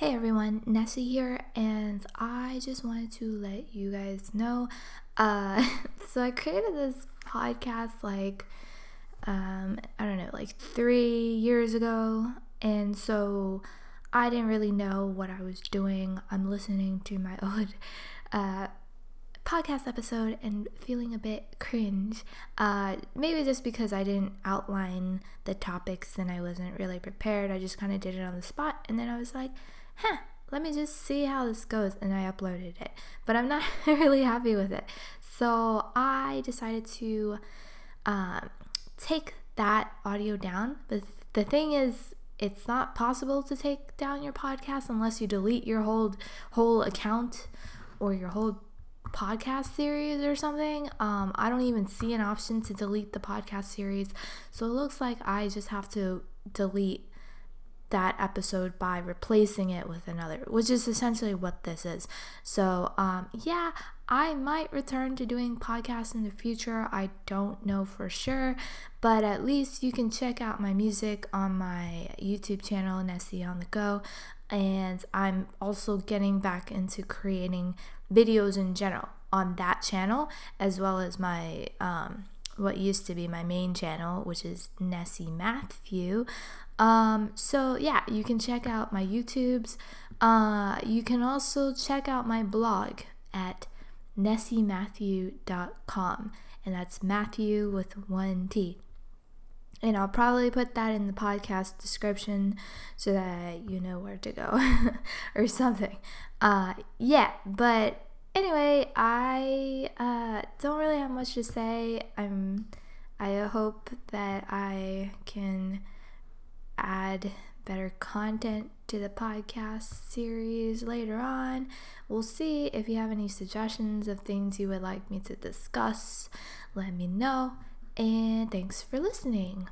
Hey everyone, Nessie here, and I just wanted to let you guys know. Uh, so I created this podcast like, um, I don't know, like three years ago, and so I didn't really know what I was doing. I'm listening to my old uh, podcast episode and feeling a bit cringe. Uh, maybe just because I didn't outline the topics and I wasn't really prepared. I just kind of did it on the spot, and then I was like huh, let me just see how this goes. And I uploaded it. But I'm not really happy with it. So I decided to um, take that audio down. But the thing is, it's not possible to take down your podcast unless you delete your whole whole account or your whole podcast series or something. Um, I don't even see an option to delete the podcast series. So it looks like I just have to delete that episode by replacing it with another, which is essentially what this is. So, um, yeah, I might return to doing podcasts in the future. I don't know for sure, but at least you can check out my music on my YouTube channel, Nessie on the Go. And I'm also getting back into creating videos in general on that channel, as well as my um, what used to be my main channel, which is Nessie Matthew. Um, so yeah, you can check out my YouTubes. Uh, you can also check out my blog at nessiematthew.com, and that's Matthew with one T. And I'll probably put that in the podcast description so that you know where to go or something. Uh, yeah, but anyway, I uh, don't really have much to say. I'm. I hope that I can add better content to the podcast series later on. We'll see if you have any suggestions of things you would like me to discuss. Let me know. And thanks for listening.